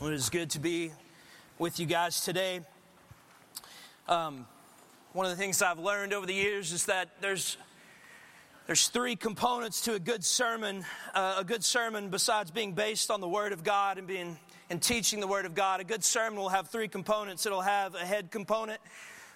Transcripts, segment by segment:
It is good to be with you guys today. Um, one of the things I've learned over the years is that there's there's three components to a good sermon. Uh, a good sermon, besides being based on the Word of God and being and teaching the Word of God, a good sermon will have three components. It'll have a head component,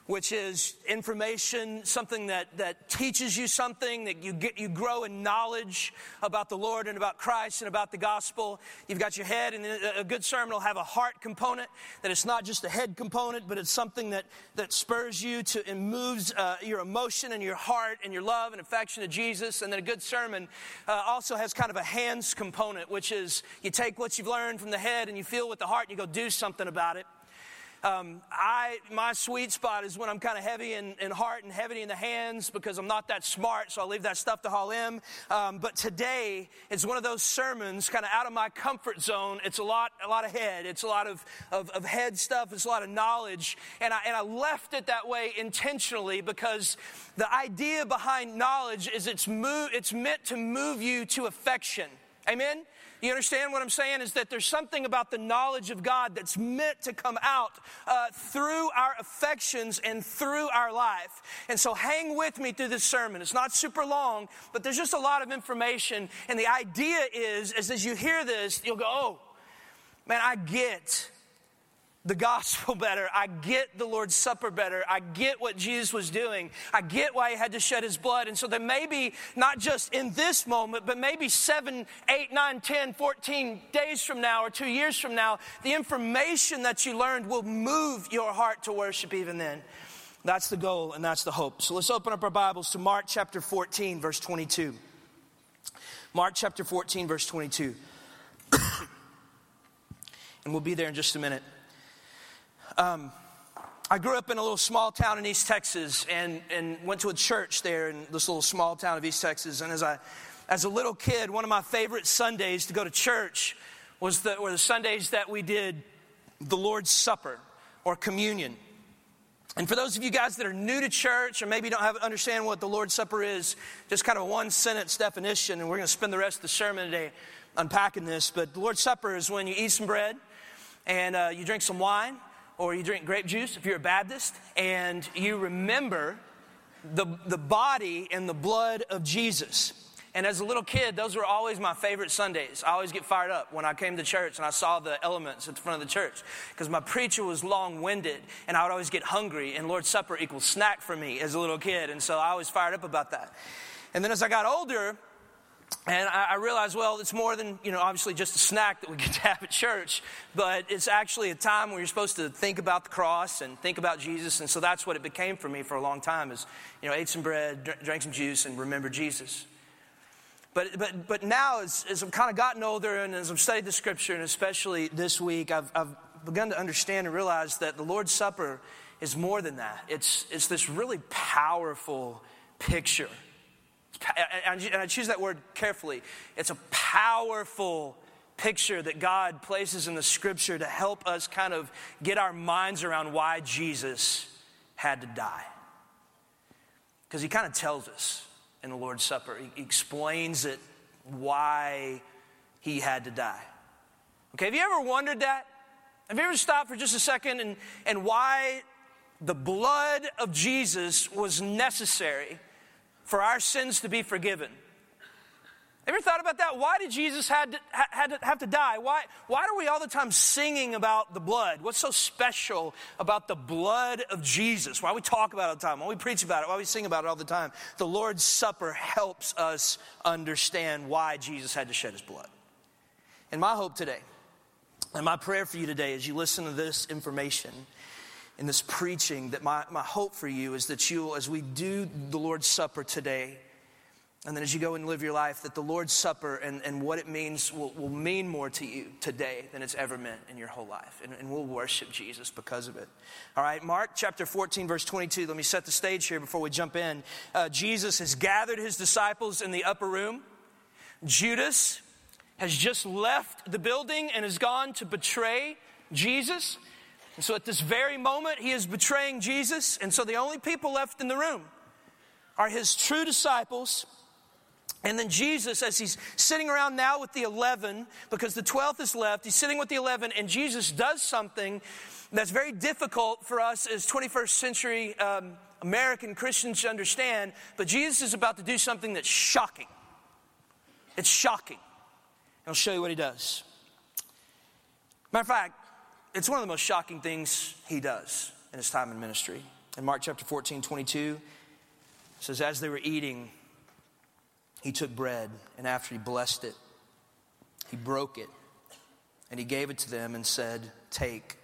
which is information, something that, that teaches you something, that you get, you grow in knowledge about the Lord and about Christ and about the gospel. You've got your head, and a good sermon will have a heart component, that it's not just a head component, but it's something that, that spurs you to and moves uh, your emotion and your heart and your love and affection to Jesus. And then a good sermon uh, also has kind of a hands component, which is you take what you've learned from the head and you feel with the heart and you go do something about it. Um, I, my sweet spot is when I'm kind of heavy in, in, heart and heavy in the hands because I'm not that smart, so I leave that stuff to Halim. Um, but today, it's one of those sermons kind of out of my comfort zone. It's a lot, a lot of head. It's a lot of, of, of head stuff. It's a lot of knowledge. And I, and I left it that way intentionally because the idea behind knowledge is it's, move, it's meant to move you to affection. Amen? You understand what I'm saying? Is that there's something about the knowledge of God that's meant to come out uh, through our affections and through our life. And so hang with me through this sermon. It's not super long, but there's just a lot of information. And the idea is, is as you hear this, you'll go, oh, man, I get the gospel better. I get the Lord's Supper better. I get what Jesus was doing. I get why he had to shed his blood. And so that maybe not just in this moment, but maybe seven, eight, nine, ten, fourteen days from now or two years from now, the information that you learned will move your heart to worship even then. That's the goal and that's the hope. So let's open up our Bibles to Mark chapter 14, verse 22. Mark chapter 14, verse 22. and we'll be there in just a minute. Um, I grew up in a little small town in East Texas and, and went to a church there in this little small town of East Texas. And as, I, as a little kid, one of my favorite Sundays to go to church was the, were the Sundays that we did the Lord's Supper or communion. And for those of you guys that are new to church or maybe don't have, understand what the Lord's Supper is, just kind of a one sentence definition, and we're going to spend the rest of the sermon today unpacking this. But the Lord's Supper is when you eat some bread and uh, you drink some wine or you drink grape juice if you're a Baptist, and you remember the, the body and the blood of Jesus. And as a little kid, those were always my favorite Sundays. I always get fired up when I came to church and I saw the elements at the front of the church because my preacher was long winded and I would always get hungry, and Lord's Supper equals snack for me as a little kid. And so I was fired up about that. And then as I got older, and I, realized, well, it's more than, you know, obviously just a snack that we get to have at church, but it's actually a time where you're supposed to think about the cross and think about Jesus. And so that's what it became for me for a long time is, you know, ate some bread, drank some juice, and remember Jesus. But, but, but now, as, as I've kind of gotten older and as I've studied the scripture, and especially this week, I've, I've begun to understand and realize that the Lord's Supper is more than that. It's, it's this really powerful picture and I choose that word carefully, it's a powerful picture that God places in the scripture to help us kind of get our minds around why Jesus had to die. Because he kind of tells us in the Lord's Supper, he explains it why he had to die. Okay, have you ever wondered that? Have you ever stopped for just a second and, and why the blood of Jesus was necessary? For our sins to be forgiven. Ever thought about that? Why did Jesus had to, had to have to die? Why, why are we all the time singing about the blood? What's so special about the blood of Jesus? Why we talk about it all the time? Why we preach about it? Why we sing about it all the time? The Lord's Supper helps us understand why Jesus had to shed his blood. And my hope today, and my prayer for you today as you listen to this information, in this preaching that my, my hope for you is that you, will, as we do the Lord's Supper today, and then as you go and live your life, that the Lord's Supper and, and what it means will, will mean more to you today than it's ever meant in your whole life. And, and we'll worship Jesus because of it. All right, Mark chapter 14, verse 22. Let me set the stage here before we jump in. Uh, Jesus has gathered his disciples in the upper room. Judas has just left the building and has gone to betray Jesus. And so at this very moment, he is betraying Jesus. And so the only people left in the room are his true disciples And then Jesus, as he's sitting around now with the 11, because the 12th is left, he's sitting with the 11, and Jesus does something that's very difficult for us as 21st century um, American Christians to understand, but Jesus is about to do something that's shocking. It's shocking. I'll show you what he does. Matter of fact, it's one of the most shocking things he does in his time in ministry. In Mark chapter 14, 22, it says, As they were eating, he took bread, and after he blessed it, he broke it, and he gave it to them and said, Take,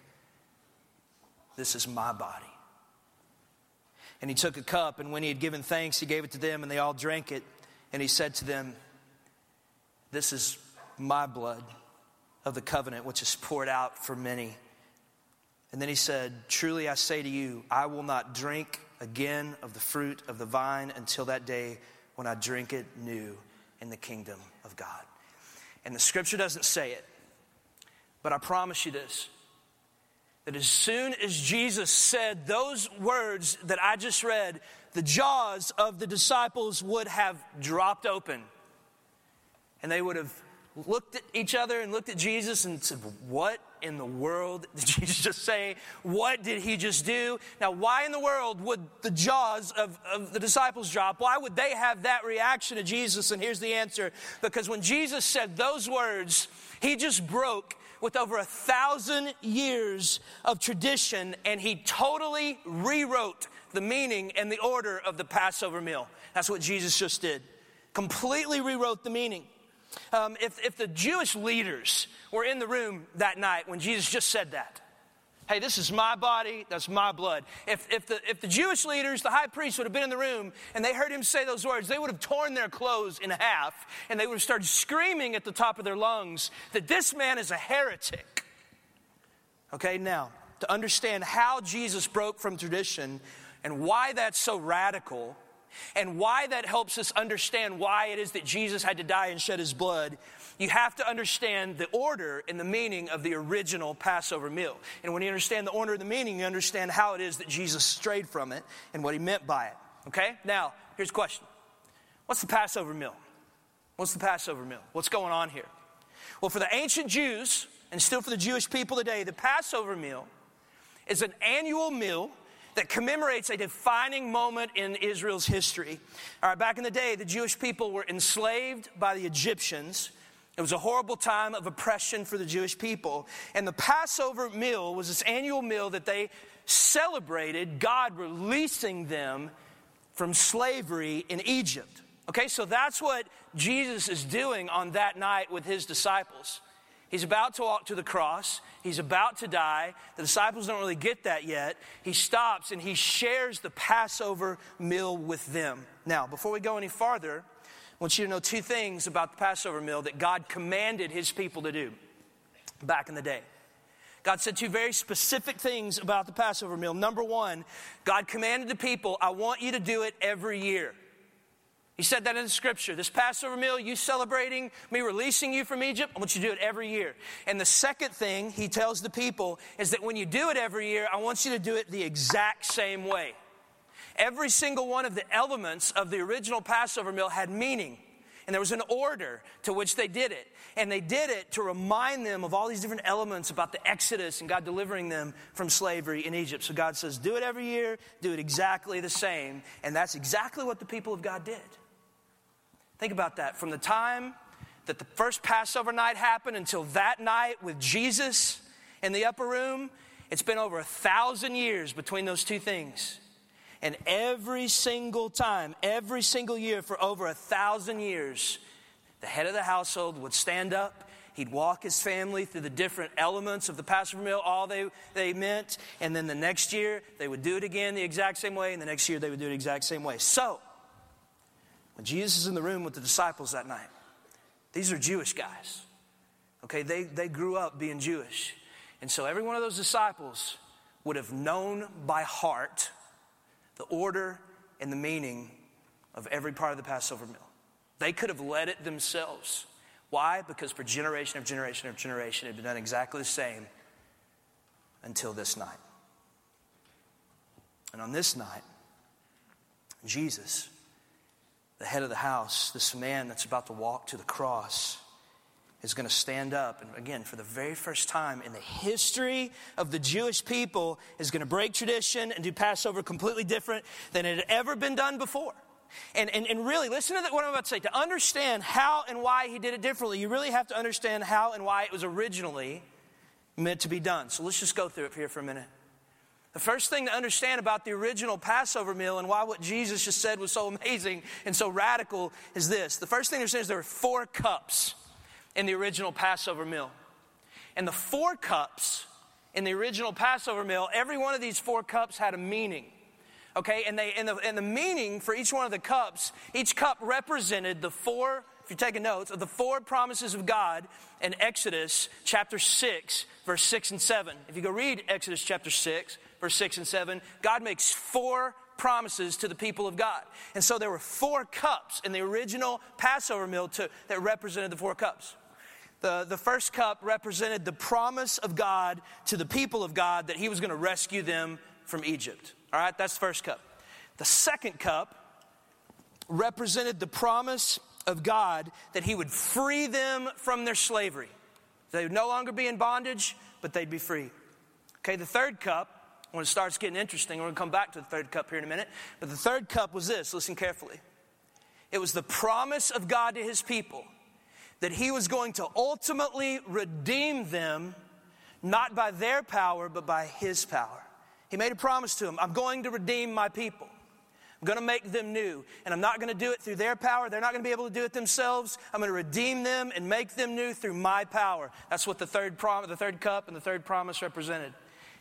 this is my body. And he took a cup, and when he had given thanks, he gave it to them, and they all drank it. And he said to them, This is my blood of the covenant, which is poured out for many. And then he said, Truly I say to you, I will not drink again of the fruit of the vine until that day when I drink it new in the kingdom of God. And the scripture doesn't say it, but I promise you this that as soon as Jesus said those words that I just read, the jaws of the disciples would have dropped open. And they would have looked at each other and looked at Jesus and said, What in the world did Jesus just say? What did he just do? Now, why in the world would the jaws of, of the disciples drop? Why would they have that reaction to Jesus? And here's the answer because when Jesus said those words, he just broke with over a thousand years of tradition and he totally rewrote the meaning and the order of the Passover meal. That's what Jesus just did. Completely rewrote the meaning. Um, if, if the Jewish leaders were in the room that night when Jesus just said that, hey, this is my body, that's my blood. If, if, the, if the Jewish leaders, the high priest, would have been in the room and they heard him say those words, they would have torn their clothes in half and they would have started screaming at the top of their lungs that this man is a heretic. Okay, now, to understand how Jesus broke from tradition and why that's so radical, and why that helps us understand why it is that Jesus had to die and shed his blood, you have to understand the order and the meaning of the original Passover meal. And when you understand the order and the meaning, you understand how it is that Jesus strayed from it and what he meant by it. Okay? Now, here's a question What's the Passover meal? What's the Passover meal? What's going on here? Well, for the ancient Jews, and still for the Jewish people today, the Passover meal is an annual meal that commemorates a defining moment in Israel's history. All right, back in the day, the Jewish people were enslaved by the Egyptians. It was a horrible time of oppression for the Jewish people. And the Passover meal was this annual meal that they celebrated God releasing them from slavery in Egypt. Okay, so that's what Jesus is doing on that night with his disciples. He's about to walk to the cross. He's about to die. The disciples don't really get that yet. He stops and he shares the Passover meal with them. Now, before we go any farther, I want you to know two things about the Passover meal that God commanded his people to do back in the day. God said two very specific things about the Passover meal. Number one, God commanded the people, I want you to do it every year. He said that in the scripture. This Passover meal, you celebrating me releasing you from Egypt, I want you to do it every year. And the second thing he tells the people is that when you do it every year, I want you to do it the exact same way. Every single one of the elements of the original Passover meal had meaning. And there was an order to which they did it. And they did it to remind them of all these different elements about the Exodus and God delivering them from slavery in Egypt. So God says, do it every year, do it exactly the same. And that's exactly what the people of God did. Think about that. From the time that the first Passover night happened until that night with Jesus in the upper room, it's been over a thousand years between those two things. And every single time, every single year for over a thousand years, the head of the household would stand up. He'd walk his family through the different elements of the Passover meal, all they, they meant. And then the next year, they would do it again the exact same way. And the next year, they would do it the exact same way. So, when Jesus is in the room with the disciples that night, these are Jewish guys. Okay, they, they grew up being Jewish. And so every one of those disciples would have known by heart the order and the meaning of every part of the Passover meal. They could have led it themselves. Why? Because for generation after generation after generation, it had been done exactly the same until this night. And on this night, Jesus the head of the house, this man that's about to walk to the cross, is going to stand up and again for the very first time in the history of the jewish people is going to break tradition and do passover completely different than it had ever been done before. And, and, and really listen to what i'm about to say. To understand how and why he did it differently you really have to understand how and why it was originally meant to be done. So let's just go through it here for a minute the first thing to understand about the original Passover meal and why what Jesus just said was so amazing and so radical is this. The first thing to understand is there were four cups in the original Passover meal. And the four cups in the original Passover meal, every one of these four cups had a meaning. Okay, and, they, and, the, and the meaning for each one of the cups, each cup represented the four, if you're taking notes, of the four promises of God in Exodus chapter 6, verse 6 and 7. If you go read Exodus chapter 6, verse 6 and 7, God makes four promises to the people of God. And so there were four cups in the original Passover meal to, that represented the four cups. The, the first cup represented the promise of God to the people of God that He was going to rescue them from Egypt. All right, that's the first cup. The second cup represented the promise of God that He would free them from their slavery. They would no longer be in bondage, but they'd be free. Okay, the third cup when it starts getting interesting, we're going to come back to the third cup here in a minute. But the third cup was this listen carefully. It was the promise of God to his people that he was going to ultimately redeem them, not by their power, but by his power. He made a promise to them I'm going to redeem my people. I'm going to make them new. And I'm not going to do it through their power. They're not going to be able to do it themselves. I'm going to redeem them and make them new through my power. That's what the third, prom- the third cup and the third promise represented.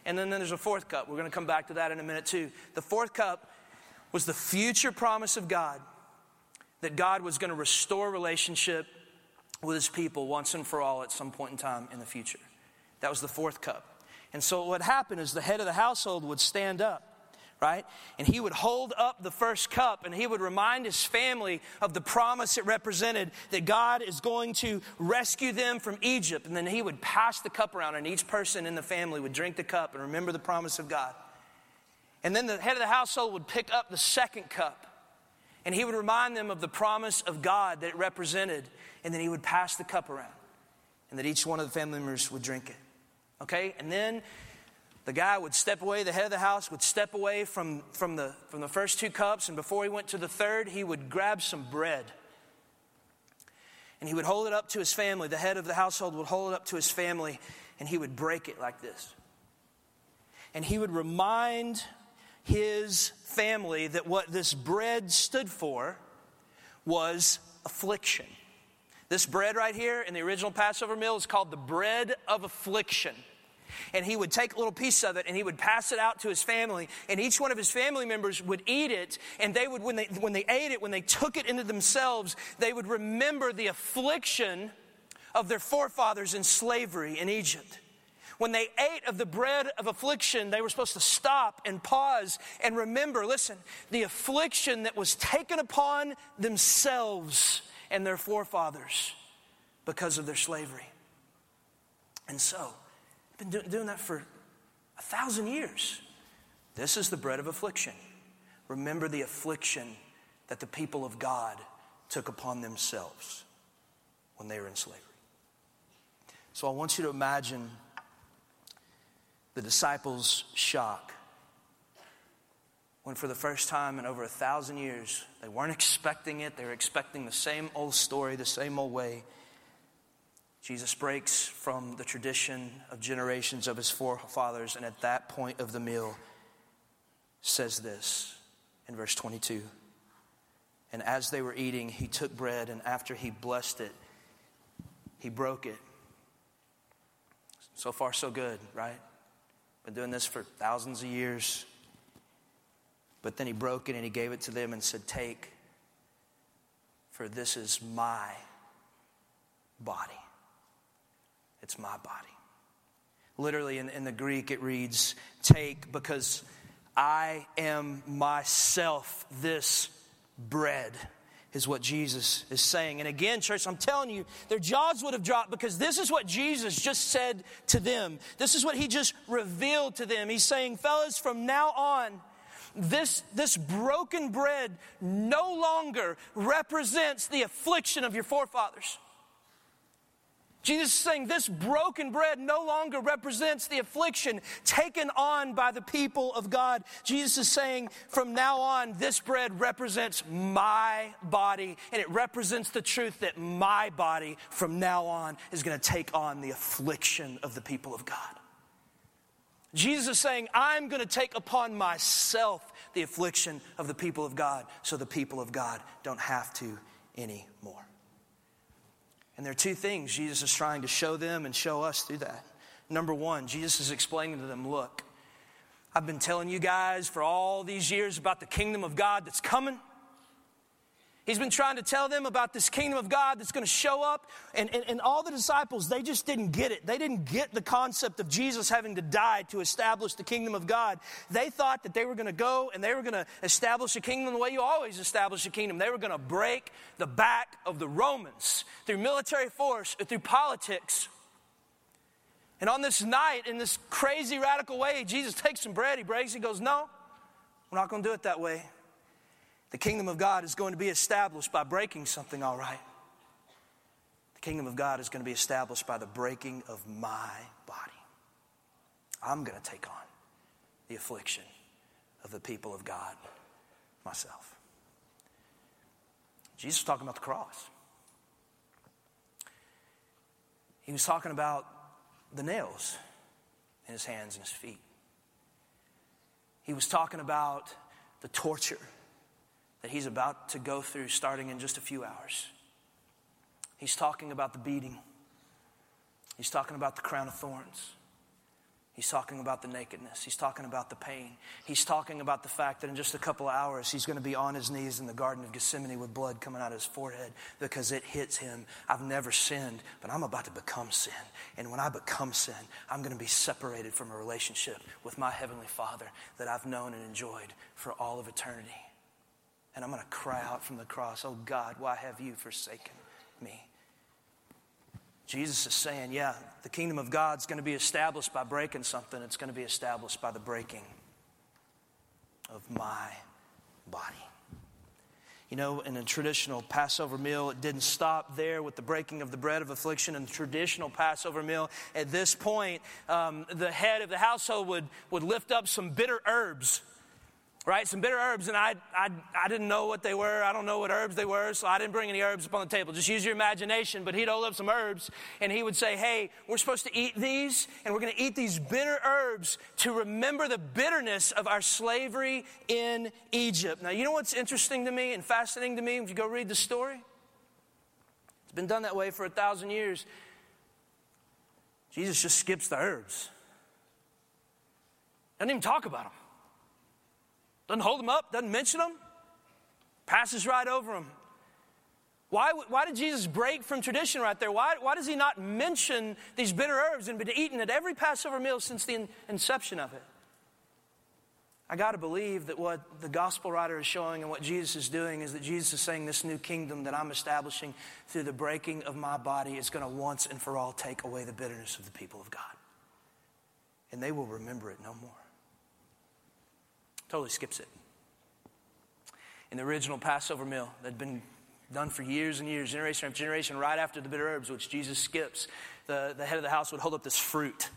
And then, then there's a fourth cup. We're going to come back to that in a minute, too. The fourth cup was the future promise of God that God was going to restore relationship with his people once and for all at some point in time in the future. That was the fourth cup. And so what happened is the head of the household would stand up right? And he would hold up the first cup and he would remind his family of the promise it represented that God is going to rescue them from Egypt. And then he would pass the cup around, and each person in the family would drink the cup and remember the promise of God. And then the head of the household would pick up the second cup and he would remind them of the promise of God that it represented. And then he would pass the cup around and that each one of the family members would drink it. Okay? And then the guy would step away, the head of the house would step away from, from, the, from the first two cups, and before he went to the third, he would grab some bread. And he would hold it up to his family. The head of the household would hold it up to his family, and he would break it like this. And he would remind his family that what this bread stood for was affliction. This bread right here in the original Passover meal is called the bread of affliction and he would take a little piece of it and he would pass it out to his family. And each one of his family members would eat it. And they would when they when they ate it when they took it into themselves they would remember the affliction of their forefathers in slavery in Egypt. When they ate of the bread of affliction, they were supposed to stop and pause and remember listen, the affliction that was taken upon themselves and their forefathers because of their slavery. And so, been do- doing that for a thousand years. This is the bread of affliction. Remember the affliction that the people of God took upon themselves when they were in slavery. So I want you to imagine the disciples' shock when, for the first time in over a thousand years, they weren't expecting it. They were expecting the same old story, the same old way. Jesus breaks from the tradition of generations of his forefathers, and at that point of the meal, says this in verse 22. And as they were eating, he took bread, and after he blessed it, he broke it. So far, so good, right? Been doing this for thousands of years. But then he broke it and he gave it to them and said, Take, for this is my body. It's my body. Literally, in, in the Greek, it reads, Take, because I am myself this bread is what Jesus is saying. And again, church, I'm telling you, their jaws would have dropped because this is what Jesus just said to them. This is what he just revealed to them. He's saying, fellas, from now on, this, this broken bread no longer represents the affliction of your forefathers. Jesus is saying this broken bread no longer represents the affliction taken on by the people of God. Jesus is saying from now on, this bread represents my body, and it represents the truth that my body from now on is going to take on the affliction of the people of God. Jesus is saying, I'm going to take upon myself the affliction of the people of God so the people of God don't have to anymore. And there are two things Jesus is trying to show them and show us through that. Number one, Jesus is explaining to them look, I've been telling you guys for all these years about the kingdom of God that's coming. He's been trying to tell them about this kingdom of God that's going to show up. And, and, and, all the disciples, they just didn't get it. They didn't get the concept of Jesus having to die to establish the kingdom of God. They thought that they were going to go and they were going to establish a kingdom the way you always establish a kingdom. They were going to break the back of the Romans through military force or through politics. And on this night, in this crazy radical way, Jesus takes some bread, he breaks, it, he goes, No, we're not going to do it that way. The kingdom of God is going to be established by breaking something, all right. The kingdom of God is going to be established by the breaking of my body. I'm going to take on the affliction of the people of God myself. Jesus was talking about the cross. He was talking about the nails in his hands and his feet. He was talking about the torture that he's about to go through starting in just a few hours. He's talking about the beating, he's talking about the crown of thorns. He's talking about the nakedness. He's talking about the pain. He's talking about the fact that in just a couple of hours, he's going to be on his knees in the Garden of Gethsemane with blood coming out of his forehead because it hits him. I've never sinned, but I'm about to become sin. And when I become sin, I'm going to be separated from a relationship with my Heavenly Father that I've known and enjoyed for all of eternity and I'm going to cry out from the cross, Oh God, why have you forsaken me? Jesus is saying, Yeah, the kingdom of God's going to be established by breaking something, it's going to be established by the breaking of my body. You know, in a traditional Passover meal, it didn't stop there with the breaking of the bread of affliction. In the traditional Passover meal, at this point, um, the head of the household would, would lift up some bitter herbs right? Some bitter herbs, and I, I, I didn't know what they were. I don't know what herbs they were, so I didn't bring any herbs up on the table. Just use your imagination. But he'd hold up some herbs, and he would say, Hey, we're supposed to eat these, and we're going to eat these bitter herbs to remember the bitterness of our slavery in Egypt. Now, you know what's interesting to me and fascinating to me if you go read the story? It's been done that way for a thousand years. Jesus just skips the herbs. Doesn't even talk about them. Doesn't hold them up, doesn't mention them, passes right over them. Why, why did Jesus break from tradition right there? Why, why does he not mention these bitter herbs and been eaten at every Passover meal since the in, inception of it? I got to believe that what the gospel writer is showing and what Jesus is doing is that Jesus is saying this new kingdom that I'm establishing through the breaking of my body is going to once and for all take away the bitterness of the people of God. And they will remember it no more. Totally skips it. In the original Passover meal that had been done for years and years, generation after generation, right after the bitter herbs, which Jesus skips, the, the head of the house would hold up this fruit.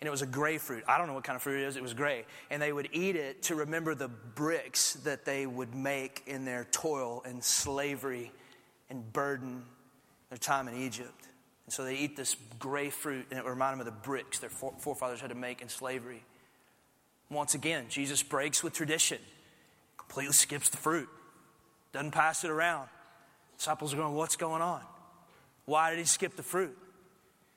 And it was a gray fruit. I don't know what kind of fruit it is, it was gray. And they would eat it to remember the bricks that they would make in their toil and slavery and burden, their time in Egypt. And so they eat this gray fruit, and it reminded them of the bricks their forefathers had to make in slavery. Once again, Jesus breaks with tradition, completely skips the fruit, doesn't pass it around. Disciples are going, What's going on? Why did he skip the fruit?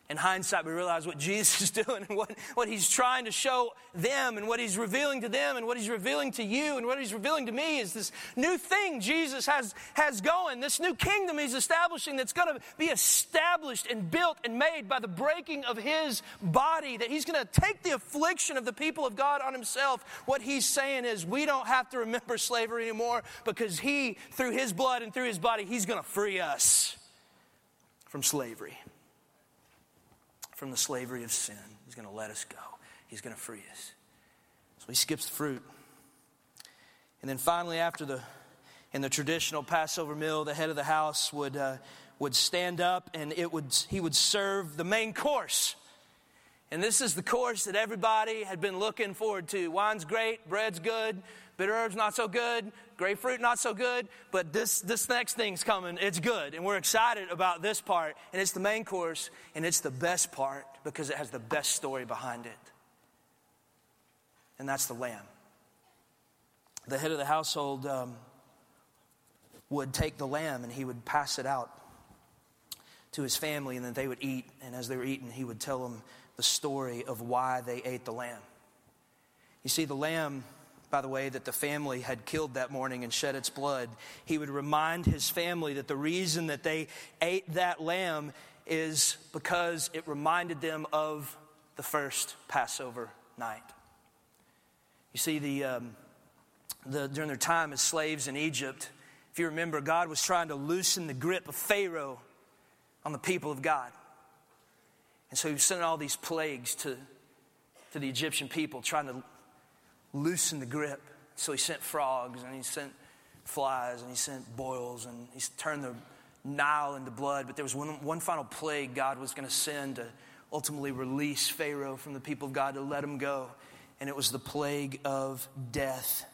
In hindsight, we realize what Jesus is doing and what, what he's trying to show them and what he's revealing to them and what he's revealing to you and what he's revealing to me is this new thing Jesus has, has going, this new kingdom he's establishing that's going to be established and built and made by the breaking of his body, that he's going to take the affliction of the people of God on himself. What he's saying is we don't have to remember slavery anymore because he, through his blood and through his body, he's going to free us from slavery from the slavery of sin. He's going to let us go. He's going to free us. So he skips the fruit. And then finally, after the in the traditional Passover meal, the head of the house would uh, would stand up and it would he would serve the main course. And this is the course that everybody had been looking forward to. Wine's great, bread's good, bitter herbs not so good, grapefruit not so good, but this this next thing's coming. It's good, and we're excited about this part. And it's the main course, and it's the best part because it has the best story behind it. And that's the lamb. The head of the household um, would take the lamb and he would pass it out to his family, and then they would eat. And as they were eating, he would tell them the story of why they ate the lamb. You see, the lamb, by the way, that the family had killed that morning and shed its blood, he would remind his family that the reason that they ate that lamb is because it reminded them of the first Passover night. You see, the, um, the, during their time as slaves in Egypt, if you remember, God was trying to loosen the grip of Pharaoh on the people of God. And so he was sending all these plagues to, to the Egyptian people, trying to loosen the grip. So he sent frogs and he sent flies and he sent boils and he turned the Nile into blood. But there was one, one final plague God was going to send to ultimately release Pharaoh from the people of God to let him go. And it was the plague of death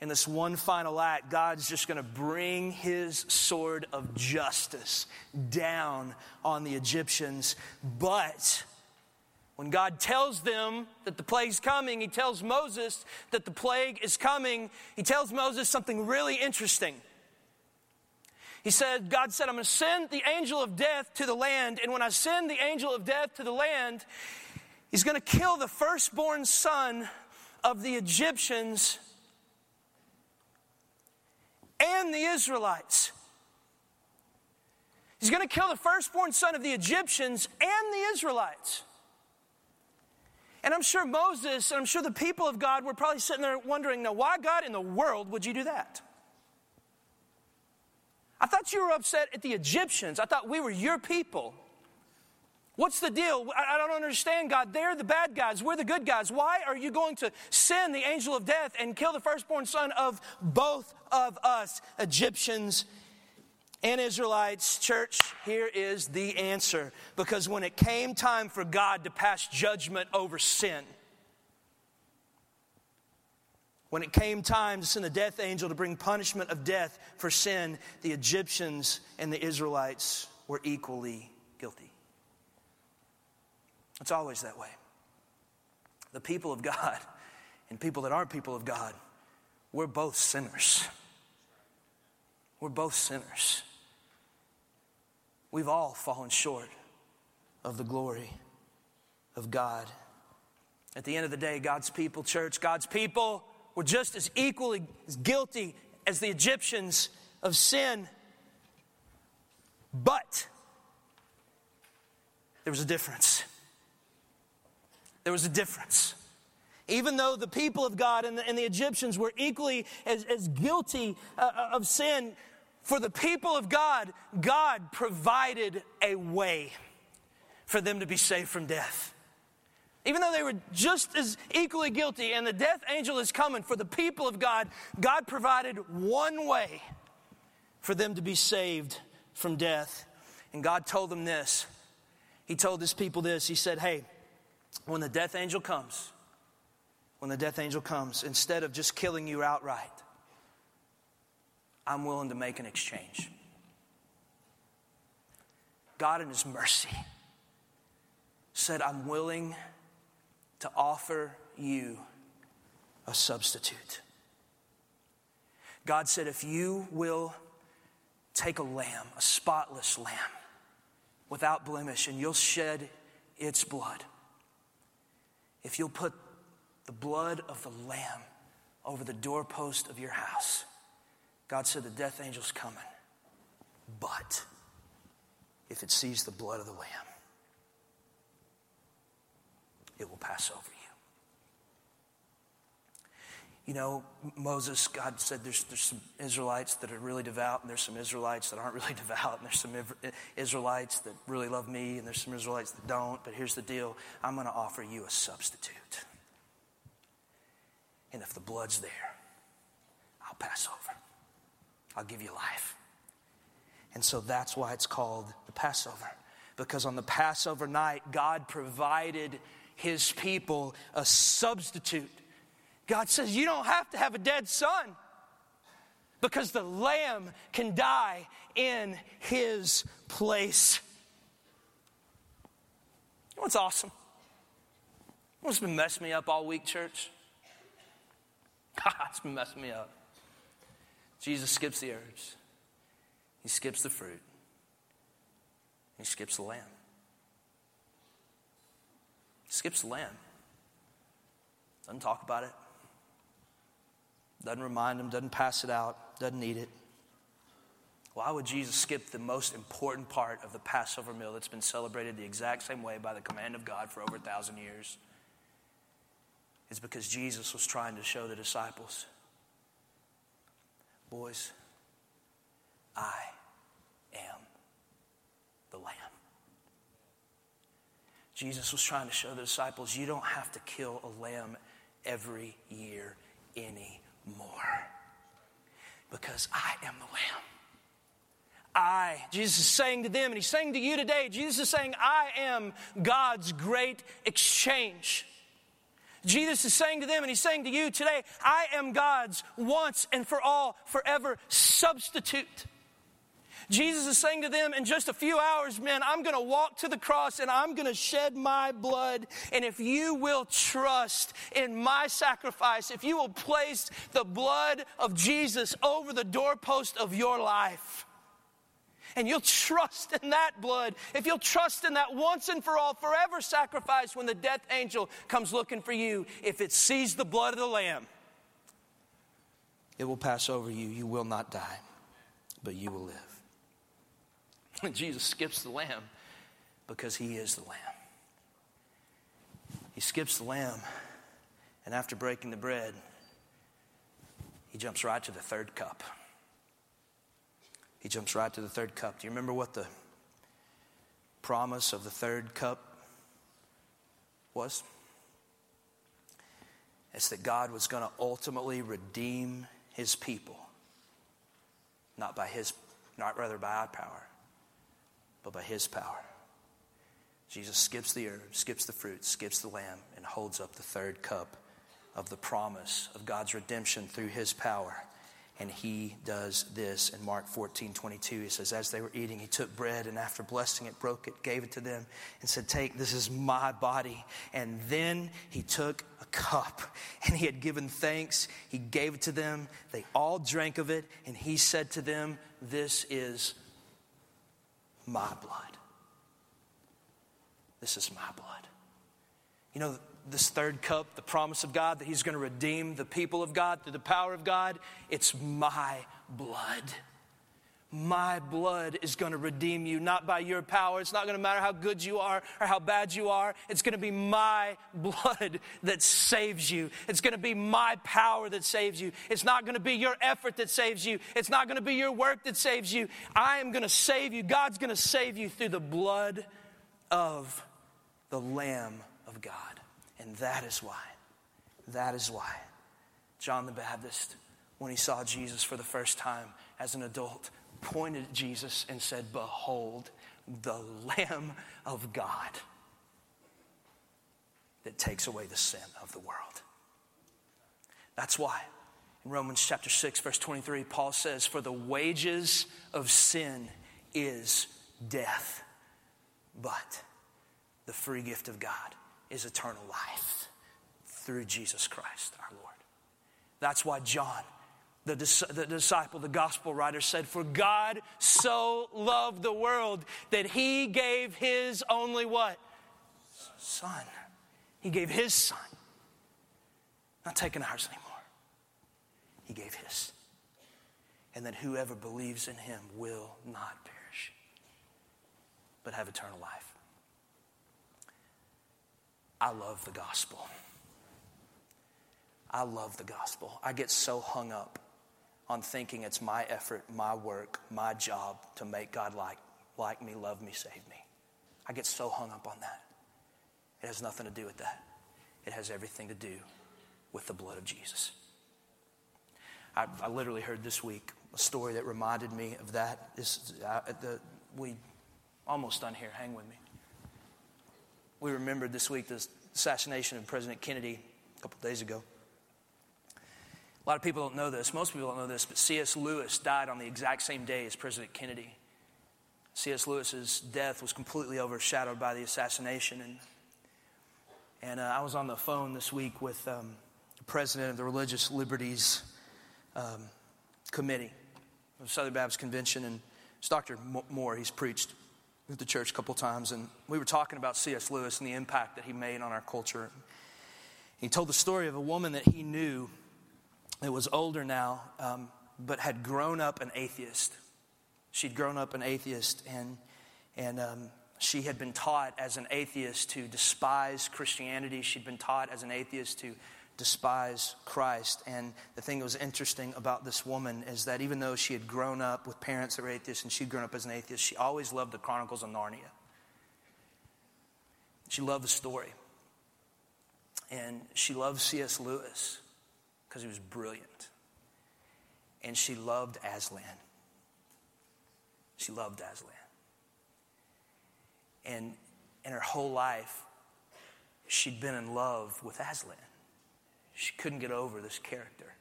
in this one final act, God's just going to bring his sword of justice down on the Egyptians. But when God tells them that the plague's coming, he tells Moses that the plague is coming. He tells Moses something really interesting. He said, God said, I'm going to send the angel of death to the land. And when I send the angel of death to the land, he's going to kill the firstborn son of the Egyptians and the Israelites. He's going to kill the firstborn son of the Egyptians and the Israelites. And I'm sure Moses and I'm sure the people of God were probably sitting there wondering, now, why, God, in the world would you do that? I thought you were upset at the Egyptians. I thought we were your people. What's the deal? I don't understand, God. They're the bad guys. We're the good guys. Why are you going to send the angel of death and kill the firstborn son of both of us, Egyptians and Israelites? Church, here is the answer. Because when it came time for God to pass judgment over sin, when it came time to send the death angel to bring punishment of death for sin, the Egyptians and the Israelites were equally guilty. It's always that way. The people of God and people that aren't people of God, we're both sinners. We're both sinners. We've all fallen short of the glory of God. At the end of the day, God's people, church, God's people were just as equally as guilty as the Egyptians of sin. But there was a difference there was a difference. Even though the people of God and the, and the Egyptians were equally as, as guilty uh, uh, of sin, for the people of God, God provided a way for them to be saved from death. Even though they were just as equally guilty and the death angel is coming for the people of God, God provided one way for them to be saved from death. And God told them this. He told his people this. He said, Hey, when the death angel comes, when the death angel comes, instead of just killing you outright, I'm willing to make an exchange. God, in His mercy, said, I'm willing to offer you a substitute. God said, if you will take a lamb, a spotless lamb, without blemish, and you'll shed its blood if you'll put the blood of the Lamb over the doorpost of your house, God said the death angel's coming. But if it sees the blood of the Lamb, it will pass over you. You know, Moses, God said there's, there's some Israelites that are really devout, and there's some Israelites that aren't really devout, and there's some Israelites that really love me, and there's some Israelites that don't. But here's the deal I'm going to offer you a substitute. And if the blood's there, I'll pass over. I'll give you life. And so that's why it's called the Passover. Because on the Passover night, God provided his people a substitute. God says, You don't have to have a dead son because the lamb can die in his place. You know what's awesome? What's been messing me up all week, church? it's been messing me up. Jesus skips the herbs, he skips the fruit, he skips the lamb. He skips the lamb. Doesn't talk about it. Doesn't remind him, doesn't pass it out, doesn't eat it. Why would Jesus skip the most important part of the Passover meal that's been celebrated the exact same way by the command of God for over a thousand years? It's because Jesus was trying to show the disciples boys, I am the Lamb. Jesus was trying to show the disciples you don't have to kill a lamb every year anymore because I am the Lamb. I, Jesus is saying to them, and He's saying to you today, Jesus is saying, I am God's great exchange. Jesus is saying to them, and He's saying to you today, I am God's once and for all, forever substitute. Jesus is saying to them, in just a few hours, man, I'm going to walk to the cross and I'm going to shed my blood. And if you will trust in my sacrifice, if you will place the blood of Jesus over the doorpost of your life, and you'll trust in that blood, if you'll trust in that once and for all, forever sacrifice when the death angel comes looking for you, if it sees the blood of the Lamb, it will pass over you. You will not die, but you will live. And Jesus skips the lamb because he is the lamb. He skips the lamb, and after breaking the bread, he jumps right to the third cup. He jumps right to the third cup. Do you remember what the promise of the third cup was? It's that God was going to ultimately redeem his people, not by his, not rather by our power, but by his power. Jesus skips the herb, skips the fruit, skips the lamb, and holds up the third cup of the promise of God's redemption through his power. And he does this in Mark 14, 22. He says, As they were eating, he took bread and after blessing it, broke it, gave it to them, and said, Take, this is my body. And then he took a cup and he had given thanks. He gave it to them. They all drank of it. And he said to them, This is my blood. This is my blood. You know, this third cup, the promise of God that He's going to redeem the people of God through the power of God, it's my blood. My blood is going to redeem you, not by your power. It's not going to matter how good you are or how bad you are. It's going to be my blood that saves you. It's going to be my power that saves you. It's not going to be your effort that saves you. It's not going to be your work that saves you. I am going to save you. God's going to save you through the blood of the Lamb of God. And that is why, that is why John the Baptist, when he saw Jesus for the first time as an adult, pointed at Jesus and said, Behold, the Lamb of God that takes away the sin of the world. That's why in Romans chapter 6, verse 23, Paul says, For the wages of sin is death, but the free gift of God is eternal life through Jesus Christ our Lord. That's why John the, the disciple, the gospel writer said, For God so loved the world that he gave his only what? Son. He gave his son. Not taking ours anymore. He gave his. And that whoever believes in him will not perish, but have eternal life. I love the gospel. I love the gospel. I get so hung up on thinking it's my effort, my work, my job to make God like, like me, love me, save me. I get so hung up on that. It has nothing to do with that. It has everything to do with the blood of Jesus. I, I literally heard this week a story that reminded me of that. This, uh, the, we almost done here. Hang with me. We remembered this week the assassination of President Kennedy a couple days ago. A lot of people don't know this. Most people don't know this, but C.S. Lewis died on the exact same day as President Kennedy. C.S. Lewis's death was completely overshadowed by the assassination. And, and uh, I was on the phone this week with um, the president of the Religious Liberties um, Committee of Southern Baptist Convention, and it's Dr. Moore. He's preached at the church a couple times, and we were talking about C.S. Lewis and the impact that he made on our culture. He told the story of a woman that he knew that was older now, um, but had grown up an atheist. She'd grown up an atheist, and, and um, she had been taught as an atheist to despise Christianity. She'd been taught as an atheist to despise Christ. And the thing that was interesting about this woman is that even though she had grown up with parents that were atheists and she'd grown up as an atheist, she always loved the Chronicles of Narnia. She loved the story. And she loved C.S. Lewis because he was brilliant. And she loved Aslan. She loved Aslan. And in her whole life, she'd been in love with Aslan. She couldn't get over this character,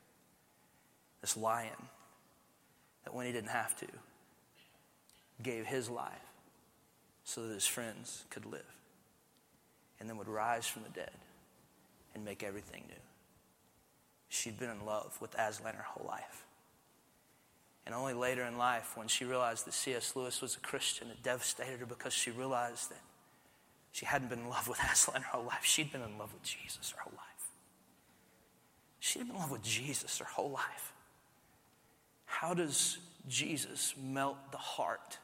this lion, that when he didn't have to, gave his life so that his friends could live and then would rise from the dead and make everything new. She'd been in love with Aslan her whole life. And only later in life, when she realized that C.S. Lewis was a Christian, it devastated her because she realized that she hadn't been in love with Aslan her whole life. She'd been in love with Jesus her whole life. She'd been in love with Jesus her whole life. How does Jesus melt the heart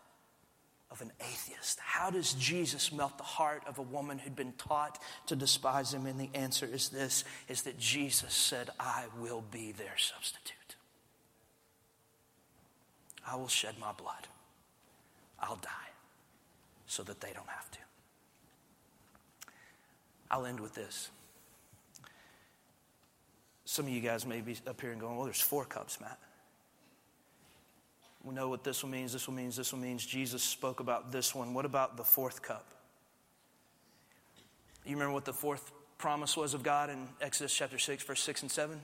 of an atheist? How does Jesus melt the heart of a woman who'd been taught to despise him? And the answer is this is that Jesus said, I will be their substitute. I will shed my blood. I'll die so that they don't have to. I'll end with this. Some of you guys may be up here and going, well, there's four cups, Matt. We know what this one means, this one means, this one means. Jesus spoke about this one. What about the fourth cup? You remember what the fourth promise was of God in Exodus chapter 6, verse 6 and 7?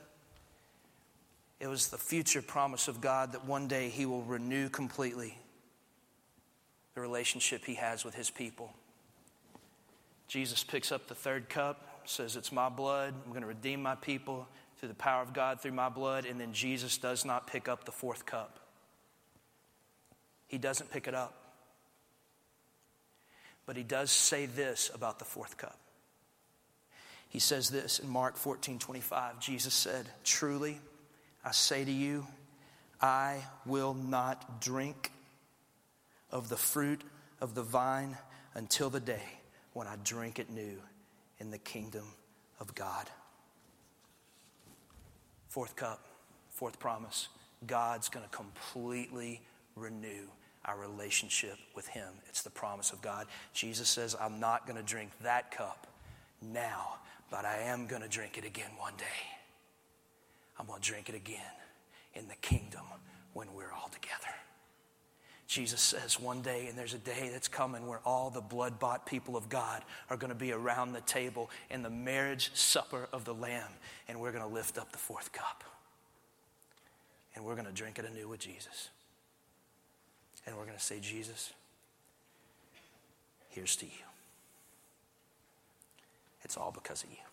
It was the future promise of God that one day He will renew completely the relationship He has with His people. Jesus picks up the third cup, says, It's my blood. I'm going to redeem my people through the power of God through my blood, and then Jesus does not pick up the fourth cup. He doesn't pick it up. But he does say this about the fourth cup. He says this in Mark 14 25. Jesus said, Truly, I say to you, I will not drink of the fruit of the vine until the day when I drink it new in the kingdom of God. Fourth cup, fourth promise God's going to completely renew our relationship with Him. It's the promise of God. Jesus says, I'm not going to drink that cup now, but I am going to drink it again one day. I'm going to drink it again in the kingdom when we're all together. Jesus says one day, and there's a day that's coming where all the blood bought people of God are going to be around the table in the marriage supper of the Lamb, and we're going to lift up the fourth cup. And we're going to drink it anew with Jesus. And we're going to say, Jesus, here's to you. It's all because of you.